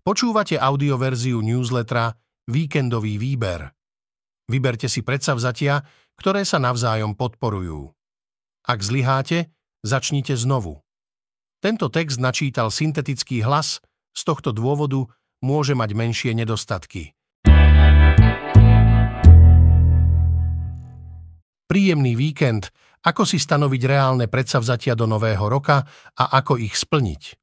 Počúvate audioverziu newslettera Víkendový výber. Vyberte si predsavzatia, ktoré sa navzájom podporujú. Ak zlyháte, začnite znovu. Tento text načítal syntetický hlas, z tohto dôvodu môže mať menšie nedostatky. Príjemný víkend, ako si stanoviť reálne predsavzatia do nového roka a ako ich splniť.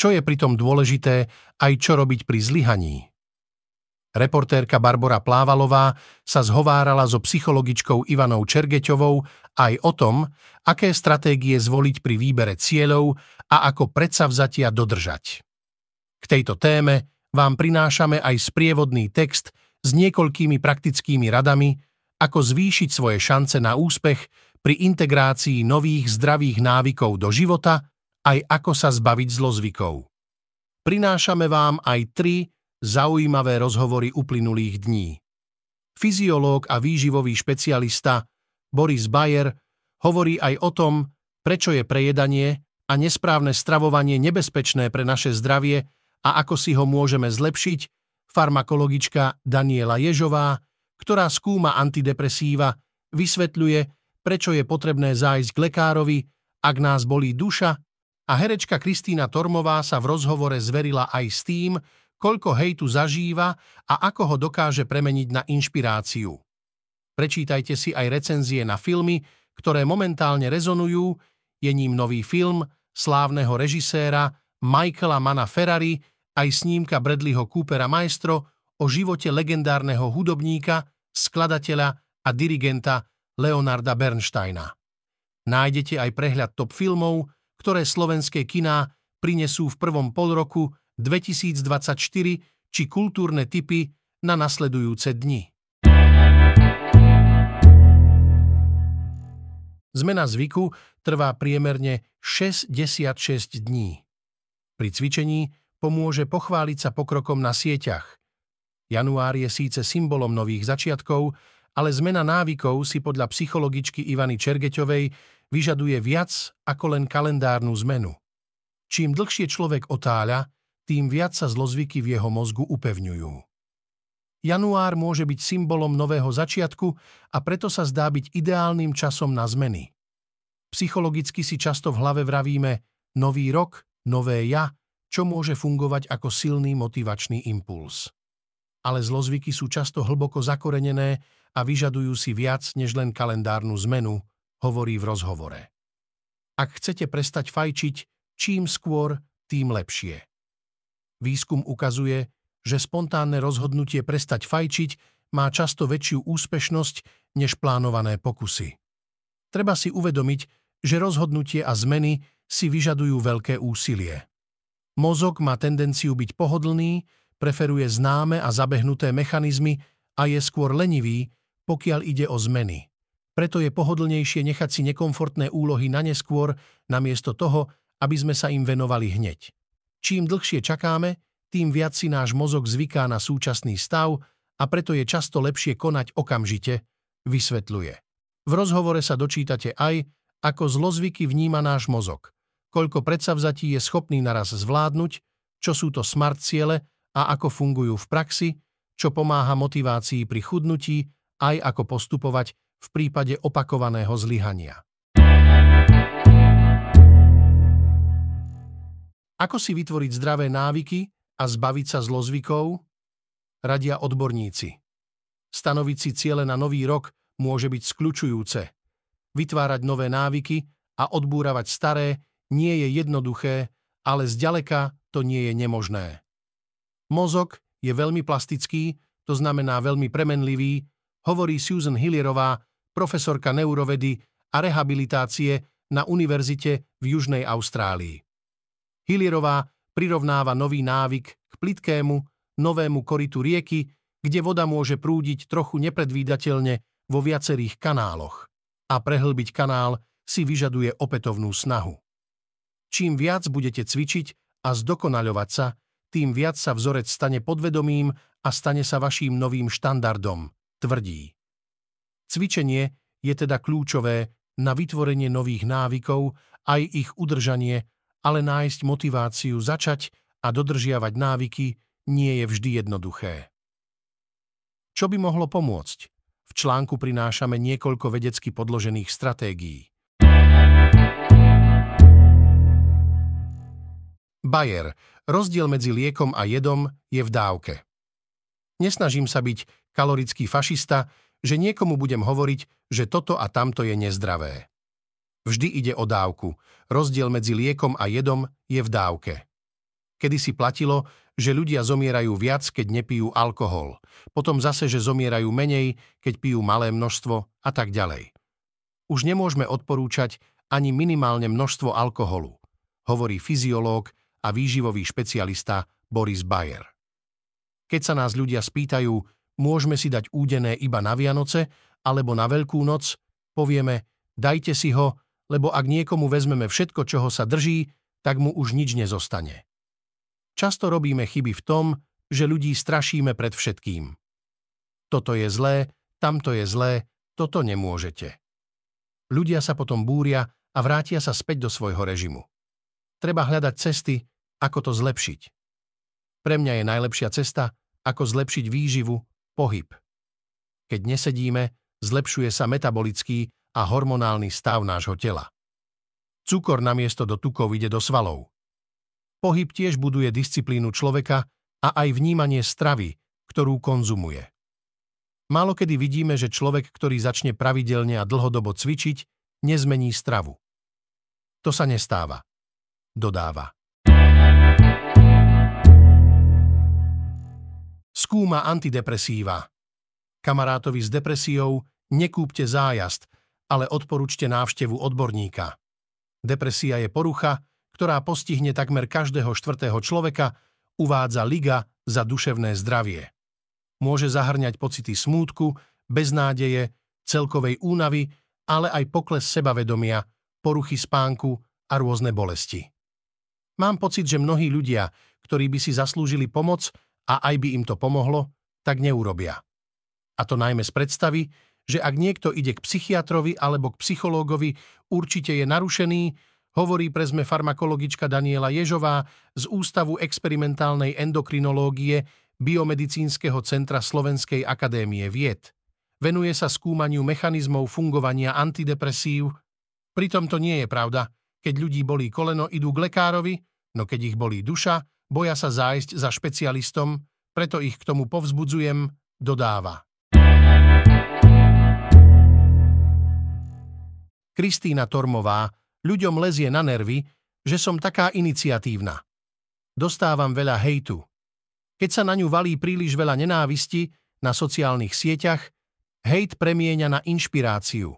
Čo je pritom dôležité, aj čo robiť pri zlyhaní. Reportérka Barbara Plávalová sa zhovárala so psychologičkou Ivanou Čergeťovou aj o tom, aké stratégie zvoliť pri výbere cieľov a ako predsavzatia dodržať. K tejto téme vám prinášame aj sprievodný text s niekoľkými praktickými radami, ako zvýšiť svoje šance na úspech pri integrácii nových zdravých návykov do života aj ako sa zbaviť zlozvykov. Prinášame vám aj tri zaujímavé rozhovory uplynulých dní. Fyziológ a výživový špecialista Boris Bayer hovorí aj o tom, prečo je prejedanie a nesprávne stravovanie nebezpečné pre naše zdravie a ako si ho môžeme zlepšiť, farmakologička Daniela Ježová, ktorá skúma antidepresíva, vysvetľuje, prečo je potrebné zájsť k lekárovi, ak nás bolí duša a herečka Kristýna Tormová sa v rozhovore zverila aj s tým, koľko hejtu zažíva a ako ho dokáže premeniť na inšpiráciu. Prečítajte si aj recenzie na filmy, ktoré momentálne rezonujú, je ním nový film slávneho režiséra Michaela Mana Ferrari aj snímka Bradleyho Coopera Maestro o živote legendárneho hudobníka, skladateľa a dirigenta Leonarda Bernsteina. Nájdete aj prehľad top filmov, ktoré slovenské kiná prinesú v prvom polroku 2024 či kultúrne typy na nasledujúce dni. Zmena zvyku trvá priemerne 66 dní. Pri cvičení pomôže pochváliť sa pokrokom na sieťach. Január je síce symbolom nových začiatkov, ale zmena návykov si podľa psychologičky Ivany Čergeťovej vyžaduje viac ako len kalendárnu zmenu. Čím dlhšie človek otáľa, tým viac sa zlozvyky v jeho mozgu upevňujú. Január môže byť symbolom nového začiatku a preto sa zdá byť ideálnym časom na zmeny. Psychologicky si často v hlave vravíme nový rok, nové ja, čo môže fungovať ako silný motivačný impuls. Ale zlozvyky sú často hlboko zakorenené a vyžadujú si viac než len kalendárnu zmenu, hovorí v rozhovore. Ak chcete prestať fajčiť, čím skôr, tým lepšie. Výskum ukazuje, že spontánne rozhodnutie prestať fajčiť má často väčšiu úspešnosť než plánované pokusy. Treba si uvedomiť, že rozhodnutie a zmeny si vyžadujú veľké úsilie. Mozog má tendenciu byť pohodlný, preferuje známe a zabehnuté mechanizmy a je skôr lenivý, pokiaľ ide o zmeny. Preto je pohodlnejšie nechať si nekomfortné úlohy na neskôr, namiesto toho, aby sme sa im venovali hneď. Čím dlhšie čakáme, tým viac si náš mozog zvyká na súčasný stav a preto je často lepšie konať okamžite, vysvetľuje. V rozhovore sa dočítate aj, ako zlozvyky vníma náš mozog, koľko predsavzatí je schopný naraz zvládnuť, čo sú to smart ciele a ako fungujú v praxi, čo pomáha motivácii pri chudnutí, aj ako postupovať v prípade opakovaného zlyhania. Ako si vytvoriť zdravé návyky a zbaviť sa zlozvykov? Radia odborníci. Stanoviť si ciele na nový rok môže byť skľučujúce. Vytvárať nové návyky a odbúravať staré nie je jednoduché, ale zďaleka to nie je nemožné. Mozog je veľmi plastický, to znamená veľmi premenlivý, hovorí Susan Hillierová, profesorka neurovedy a rehabilitácie na univerzite v Južnej Austrálii. Hillierová prirovnáva nový návyk k plitkému, novému koritu rieky, kde voda môže prúdiť trochu nepredvídateľne vo viacerých kanáloch. A prehlbiť kanál si vyžaduje opätovnú snahu. Čím viac budete cvičiť a zdokonaľovať sa, tým viac sa vzorec stane podvedomým a stane sa vaším novým štandardom, tvrdí. Cvičenie je teda kľúčové na vytvorenie nových návykov, aj ich udržanie, ale nájsť motiváciu začať a dodržiavať návyky nie je vždy jednoduché. Čo by mohlo pomôcť? V článku prinášame niekoľko vedecky podložených stratégií. Bayer. Rozdiel medzi liekom a jedom je v dávke. Nesnažím sa byť kalorický fašista, že niekomu budem hovoriť, že toto a tamto je nezdravé. Vždy ide o dávku. Rozdiel medzi liekom a jedom je v dávke. Kedy si platilo, že ľudia zomierajú viac, keď nepijú alkohol. Potom zase, že zomierajú menej, keď pijú malé množstvo a tak ďalej. Už nemôžeme odporúčať ani minimálne množstvo alkoholu, hovorí fyziológ a výživový špecialista Boris Bayer. Keď sa nás ľudia spýtajú, môžeme si dať údené iba na Vianoce alebo na Veľkú noc, povieme, dajte si ho, lebo ak niekomu vezmeme všetko, čoho sa drží, tak mu už nič nezostane. Často robíme chyby v tom, že ľudí strašíme pred všetkým. Toto je zlé, tamto je zlé, toto nemôžete. Ľudia sa potom búria a vrátia sa späť do svojho režimu. Treba hľadať cesty, ako to zlepšiť. Pre mňa je najlepšia cesta, ako zlepšiť výživu, pohyb. Keď nesedíme, zlepšuje sa metabolický a hormonálny stav nášho tela. Cukor namiesto do tukov ide do svalov. Pohyb tiež buduje disciplínu človeka a aj vnímanie stravy, ktorú konzumuje. Málokedy vidíme, že človek, ktorý začne pravidelne a dlhodobo cvičiť, nezmení stravu. To sa nestáva. Dodáva. Skúma antidepresíva. Kamarátovi s depresiou nekúpte zájazd, ale odporúčte návštevu odborníka. Depresia je porucha, ktorá postihne takmer každého štvrtého človeka, uvádza Liga za duševné zdravie. Môže zahrňať pocity smútku, beznádeje, celkovej únavy, ale aj pokles sebavedomia, poruchy spánku a rôzne bolesti. Mám pocit, že mnohí ľudia, ktorí by si zaslúžili pomoc, a aj by im to pomohlo, tak neurobia. A to najmä z predstavy, že ak niekto ide k psychiatrovi alebo k psychológovi, určite je narušený, hovorí prezme farmakologička Daniela Ježová z Ústavu experimentálnej endokrinológie Biomedicínskeho centra Slovenskej akadémie vied. Venuje sa skúmaniu mechanizmov fungovania antidepresív. Pritom to nie je pravda. Keď ľudí bolí koleno, idú k lekárovi, no keď ich bolí duša, boja sa zájsť za špecialistom, preto ich k tomu povzbudzujem, dodáva. Kristýna Tormová ľuďom lezie na nervy, že som taká iniciatívna. Dostávam veľa hejtu. Keď sa na ňu valí príliš veľa nenávisti na sociálnych sieťach, hejt premieňa na inšpiráciu.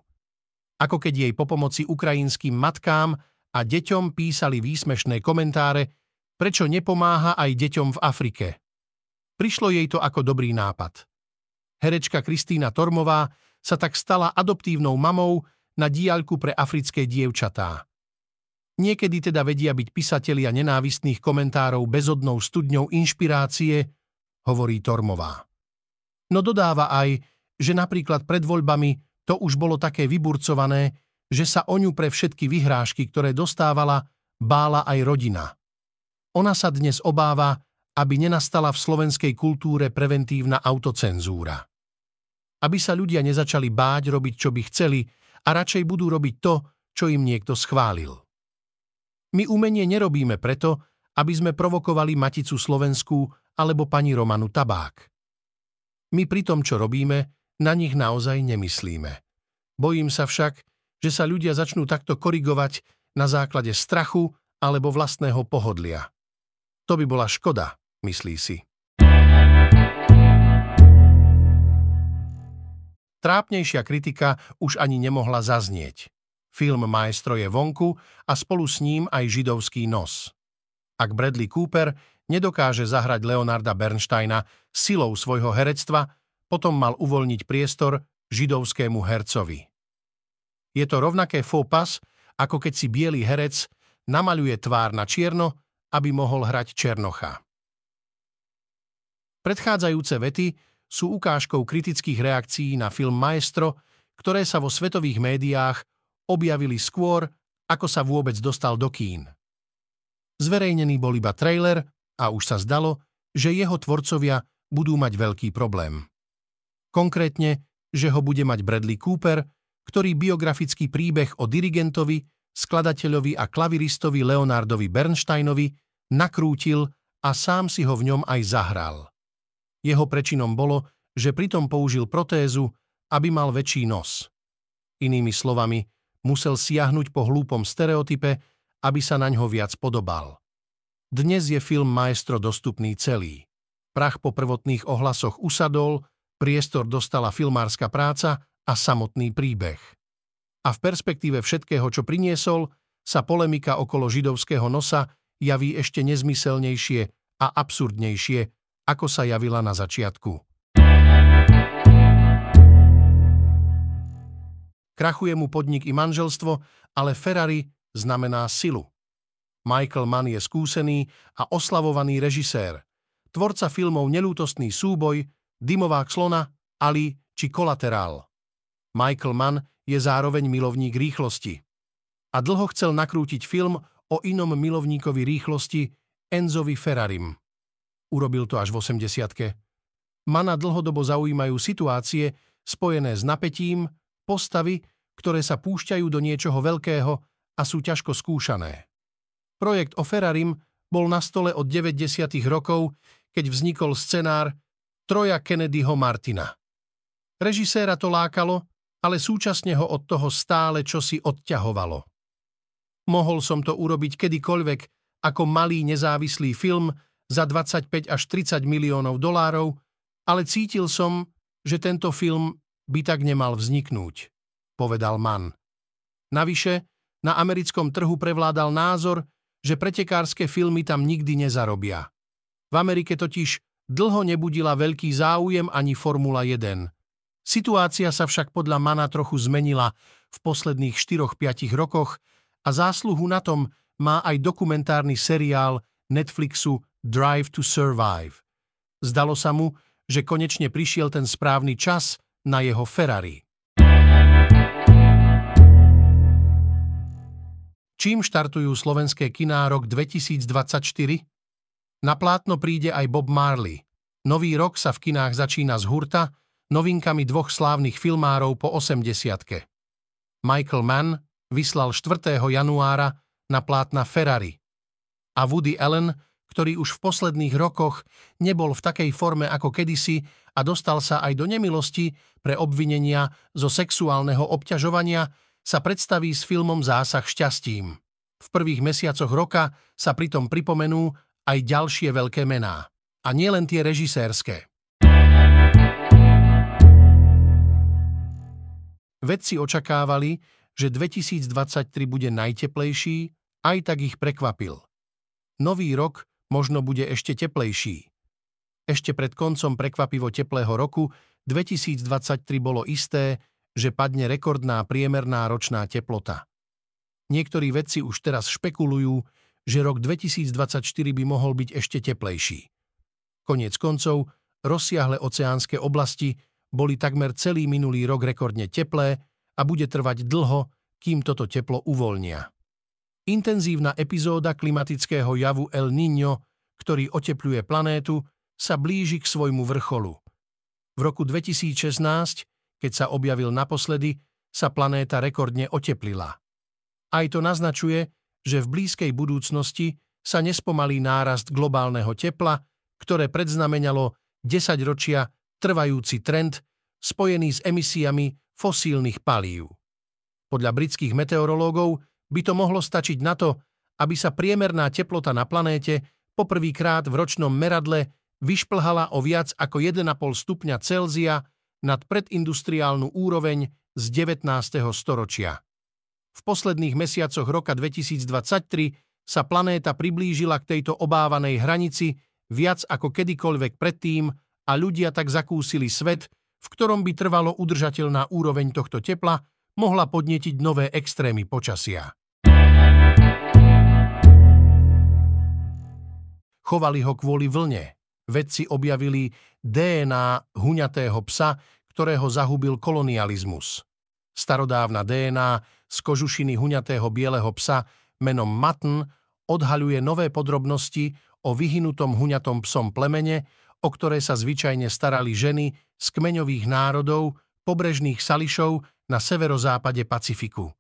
Ako keď jej po pomoci ukrajinským matkám a deťom písali výsmešné komentáre, prečo nepomáha aj deťom v Afrike. Prišlo jej to ako dobrý nápad. Herečka Kristýna Tormová sa tak stala adoptívnou mamou na diaľku pre africké dievčatá. Niekedy teda vedia byť písatelia nenávistných komentárov bezodnou studňou inšpirácie, hovorí Tormová. No dodáva aj, že napríklad pred voľbami to už bolo také vyburcované, že sa o ňu pre všetky vyhrážky, ktoré dostávala, bála aj rodina. Ona sa dnes obáva, aby nenastala v slovenskej kultúre preventívna autocenzúra. Aby sa ľudia nezačali báť robiť, čo by chceli a radšej budú robiť to, čo im niekto schválil. My umenie nerobíme preto, aby sme provokovali Maticu Slovenskú alebo pani Romanu Tabák. My pri tom, čo robíme, na nich naozaj nemyslíme. Bojím sa však, že sa ľudia začnú takto korigovať na základe strachu alebo vlastného pohodlia. To by bola škoda, myslí si. Trápnejšia kritika už ani nemohla zaznieť. Film Maestro je vonku a spolu s ním aj židovský nos. Ak Bradley Cooper nedokáže zahrať Leonarda Bernsteina silou svojho herectva, potom mal uvoľniť priestor židovskému hercovi. Je to rovnaké faux pas, ako keď si biely herec namaľuje tvár na čierno aby mohol hrať Černocha. Predchádzajúce vety sú ukážkou kritických reakcií na film Maestro, ktoré sa vo svetových médiách objavili skôr, ako sa vôbec dostal do kín. Zverejnený bol iba trailer a už sa zdalo, že jeho tvorcovia budú mať veľký problém. Konkrétne, že ho bude mať Bradley Cooper, ktorý biografický príbeh o dirigentovi, skladateľovi a klaviristovi Leonardovi Bernsteinovi nakrútil a sám si ho v ňom aj zahral. Jeho prečinom bolo, že pritom použil protézu, aby mal väčší nos. Inými slovami, musel siahnuť po hlúpom stereotype, aby sa na ňo viac podobal. Dnes je film Maestro dostupný celý. Prach po prvotných ohlasoch usadol, priestor dostala filmárska práca a samotný príbeh. A v perspektíve všetkého, čo priniesol, sa polemika okolo židovského nosa javí ešte nezmyselnejšie a absurdnejšie, ako sa javila na začiatku. Krachuje mu podnik i manželstvo, ale Ferrari znamená silu. Michael Mann je skúsený a oslavovaný režisér, tvorca filmov Nelútostný súboj, Dymovák slona, Ali či Kolaterál. Michael Mann je zároveň milovník rýchlosti. A dlho chcel nakrútiť film o inom milovníkovi rýchlosti Enzovi Ferrarim. Urobil to až v 80 Mana dlhodobo zaujímajú situácie spojené s napätím, postavy, ktoré sa púšťajú do niečoho veľkého a sú ťažko skúšané. Projekt o Ferrarim bol na stole od 90. rokov, keď vznikol scenár Troja Kennedyho Martina. Režiséra to lákalo, ale súčasne ho od toho stále čosi odťahovalo. Mohol som to urobiť kedykoľvek ako malý nezávislý film za 25 až 30 miliónov dolárov, ale cítil som, že tento film by tak nemal vzniknúť, povedal Mann. Navyše, na americkom trhu prevládal názor, že pretekárske filmy tam nikdy nezarobia. V Amerike totiž dlho nebudila veľký záujem ani Formula 1. Situácia sa však podľa Mana trochu zmenila v posledných 4-5 rokoch a zásluhu na tom má aj dokumentárny seriál Netflixu Drive to Survive. Zdalo sa mu, že konečne prišiel ten správny čas na jeho Ferrari. Čím štartujú slovenské kiná rok 2024? Na plátno príde aj Bob Marley. Nový rok sa v kinách začína z hurta, novinkami dvoch slávnych filmárov po 80 Michael Mann vyslal 4. januára na plátna Ferrari. A Woody Allen, ktorý už v posledných rokoch nebol v takej forme ako kedysi a dostal sa aj do nemilosti pre obvinenia zo sexuálneho obťažovania, sa predstaví s filmom Zásah šťastím. V prvých mesiacoch roka sa pritom pripomenú aj ďalšie veľké mená. A nielen tie režisérske. Vedci očakávali, že 2023 bude najteplejší, aj tak ich prekvapil. Nový rok možno bude ešte teplejší. Ešte pred koncom prekvapivo teplého roku 2023 bolo isté, že padne rekordná priemerná ročná teplota. Niektorí vedci už teraz špekulujú, že rok 2024 by mohol byť ešte teplejší. Koniec koncov, rozsiahle oceánske oblasti boli takmer celý minulý rok rekordne teplé a bude trvať dlho, kým toto teplo uvoľnia. Intenzívna epizóda klimatického javu El Niño, ktorý otepluje planétu, sa blíži k svojmu vrcholu. V roku 2016 keď sa objavil naposledy, sa planéta rekordne oteplila. Aj to naznačuje, že v blízkej budúcnosti sa nespomalí nárast globálneho tepla, ktoré predznamenalo 10 ročia trvajúci trend spojený s emisiami fosílnych palív. Podľa britských meteorológov by to mohlo stačiť na to, aby sa priemerná teplota na planéte poprvýkrát v ročnom meradle vyšplhala o viac ako 1,5 stupňa Celzia nad predindustriálnu úroveň z 19. storočia. V posledných mesiacoch roka 2023 sa planéta priblížila k tejto obávanej hranici viac ako kedykoľvek predtým a ľudia tak zakúsili svet, v ktorom by trvalo udržateľná úroveň tohto tepla, mohla podnetiť nové extrémy počasia. Chovali ho kvôli vlne, vedci objavili DNA huňatého psa, ktorého zahubil kolonializmus. Starodávna DNA z kožušiny huňatého bieleho psa menom Matn odhaľuje nové podrobnosti o vyhynutom huňatom psom plemene, o ktoré sa zvyčajne starali ženy z kmeňových národov pobrežných sališov na severozápade Pacifiku.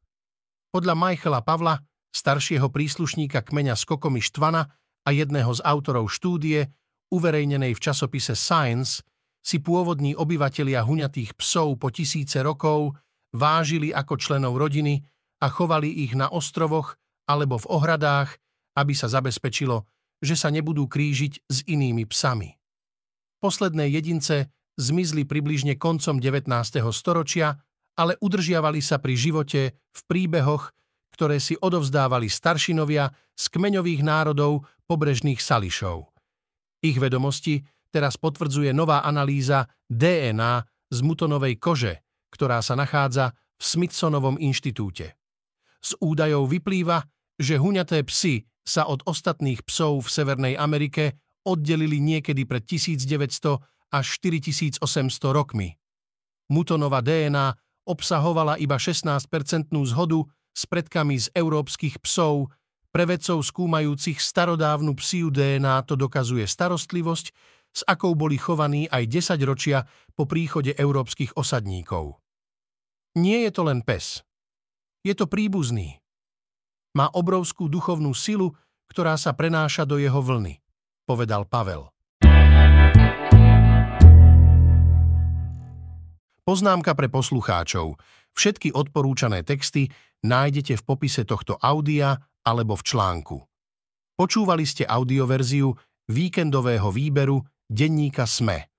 Podľa Michaela Pavla, staršieho príslušníka kmeňa Skokomy Štvana a jedného z autorov štúdie, uverejnenej v časopise Science, si pôvodní obyvatelia huňatých psov po tisíce rokov vážili ako členov rodiny a chovali ich na ostrovoch alebo v ohradách, aby sa zabezpečilo, že sa nebudú krížiť s inými psami. Posledné jedince zmizli približne koncom 19. storočia, ale udržiavali sa pri živote v príbehoch, ktoré si odovzdávali staršinovia z kmeňových národov pobrežných sališov. Ich vedomosti teraz potvrdzuje nová analýza DNA z mutonovej kože, ktorá sa nachádza v Smithsonovom inštitúte. Z údajov vyplýva, že huňaté psy sa od ostatných psov v Severnej Amerike oddelili niekedy pred 1900 až 4800 rokmi. Mutonova DNA obsahovala iba 16-percentnú zhodu s predkami z európskych psov, pre vedcov skúmajúcich starodávnu psiu DNA to dokazuje starostlivosť, s akou boli chovaní aj 10 ročia po príchode európskych osadníkov. Nie je to len pes. Je to príbuzný. Má obrovskú duchovnú silu, ktorá sa prenáša do jeho vlny, povedal Pavel. Poznámka pre poslucháčov. Všetky odporúčané texty nájdete v popise tohto audia alebo v článku. Počúvali ste audioverziu víkendového výberu denníka SME.